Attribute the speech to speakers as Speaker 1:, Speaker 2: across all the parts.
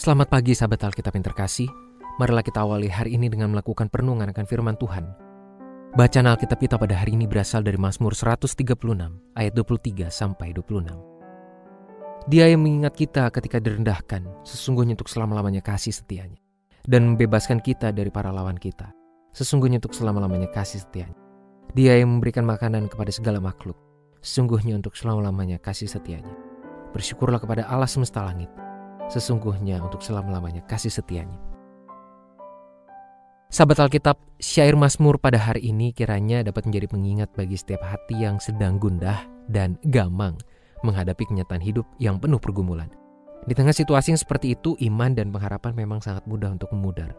Speaker 1: Selamat pagi sahabat Alkitab yang terkasih. Marilah kita awali hari ini dengan melakukan perenungan akan firman Tuhan. Bacaan Alkitab kita pada hari ini berasal dari Mazmur 136 ayat 23 sampai 26. Dia yang mengingat kita ketika direndahkan, sesungguhnya untuk selama-lamanya kasih setianya. Dan membebaskan kita dari para lawan kita, sesungguhnya untuk selama-lamanya kasih setianya. Dia yang memberikan makanan kepada segala makhluk, sesungguhnya untuk selama-lamanya kasih setianya. Bersyukurlah kepada Allah semesta langit, sesungguhnya untuk selama-lamanya kasih setianya. Sahabat Alkitab, syair Mazmur pada hari ini kiranya dapat menjadi pengingat bagi setiap hati yang sedang gundah dan gamang menghadapi kenyataan hidup yang penuh pergumulan. Di tengah situasi yang seperti itu, iman dan pengharapan memang sangat mudah untuk memudar.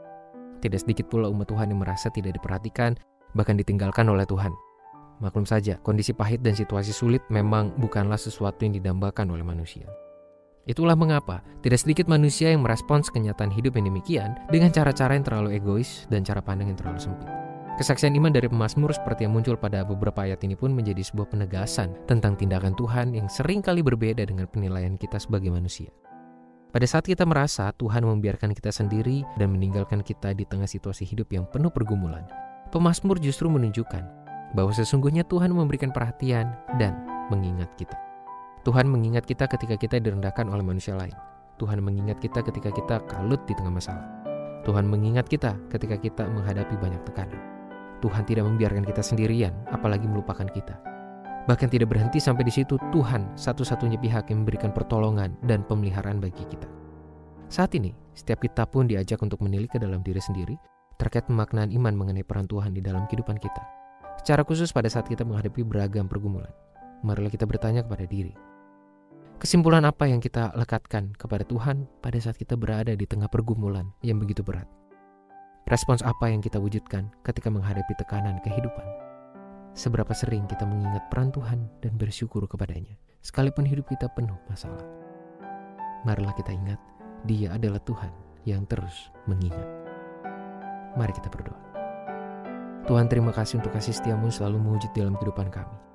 Speaker 1: Tidak sedikit pula umat Tuhan yang merasa tidak diperhatikan, bahkan ditinggalkan oleh Tuhan. Maklum saja, kondisi pahit dan situasi sulit memang bukanlah sesuatu yang didambakan oleh manusia. Itulah mengapa tidak sedikit manusia yang merespons kenyataan hidup yang demikian dengan cara-cara yang terlalu egois dan cara pandang yang terlalu sempit. Kesaksian iman dari pemazmur seperti yang muncul pada beberapa ayat ini pun menjadi sebuah penegasan tentang tindakan Tuhan yang sering kali berbeda dengan penilaian kita sebagai manusia. Pada saat kita merasa Tuhan membiarkan kita sendiri dan meninggalkan kita di tengah situasi hidup yang penuh pergumulan, pemazmur justru menunjukkan bahwa sesungguhnya Tuhan memberikan perhatian dan mengingat kita. Tuhan mengingat kita ketika kita direndahkan oleh manusia lain. Tuhan mengingat kita ketika kita kalut di tengah masalah. Tuhan mengingat kita ketika kita menghadapi banyak tekanan. Tuhan tidak membiarkan kita sendirian, apalagi melupakan kita. Bahkan tidak berhenti sampai di situ, Tuhan satu-satunya pihak yang memberikan pertolongan dan pemeliharaan bagi kita. Saat ini, setiap kita pun diajak untuk menilik ke dalam diri sendiri terkait pemaknaan iman mengenai peran Tuhan di dalam kehidupan kita. Secara khusus pada saat kita menghadapi beragam pergumulan, marilah kita bertanya kepada diri, Kesimpulan apa yang kita lekatkan kepada Tuhan pada saat kita berada di tengah pergumulan yang begitu berat? Respons apa yang kita wujudkan ketika menghadapi tekanan kehidupan? Seberapa sering kita mengingat peran Tuhan dan bersyukur kepadanya, sekalipun hidup kita penuh masalah? Marilah kita ingat, Dia adalah Tuhan yang terus mengingat. Mari kita berdoa. Tuhan terima kasih untuk kasih setiamu selalu mewujud dalam kehidupan kami.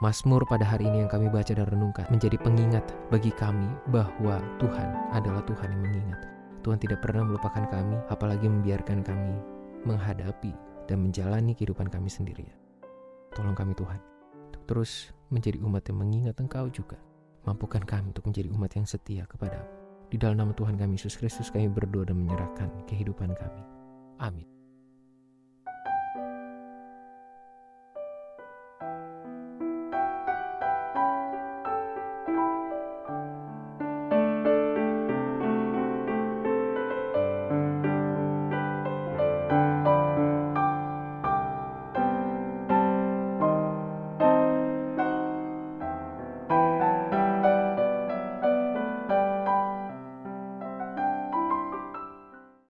Speaker 1: Mazmur pada hari ini yang kami baca dan renungkan menjadi pengingat bagi kami bahwa Tuhan adalah Tuhan yang mengingat. Tuhan tidak pernah melupakan kami, apalagi membiarkan kami menghadapi dan menjalani kehidupan kami sendirian. Tolong kami Tuhan, untuk terus menjadi umat yang mengingat Engkau juga. Mampukan kami untuk menjadi umat yang setia kepada Di dalam nama Tuhan kami Yesus Kristus kami berdoa dan menyerahkan kehidupan kami. Amin.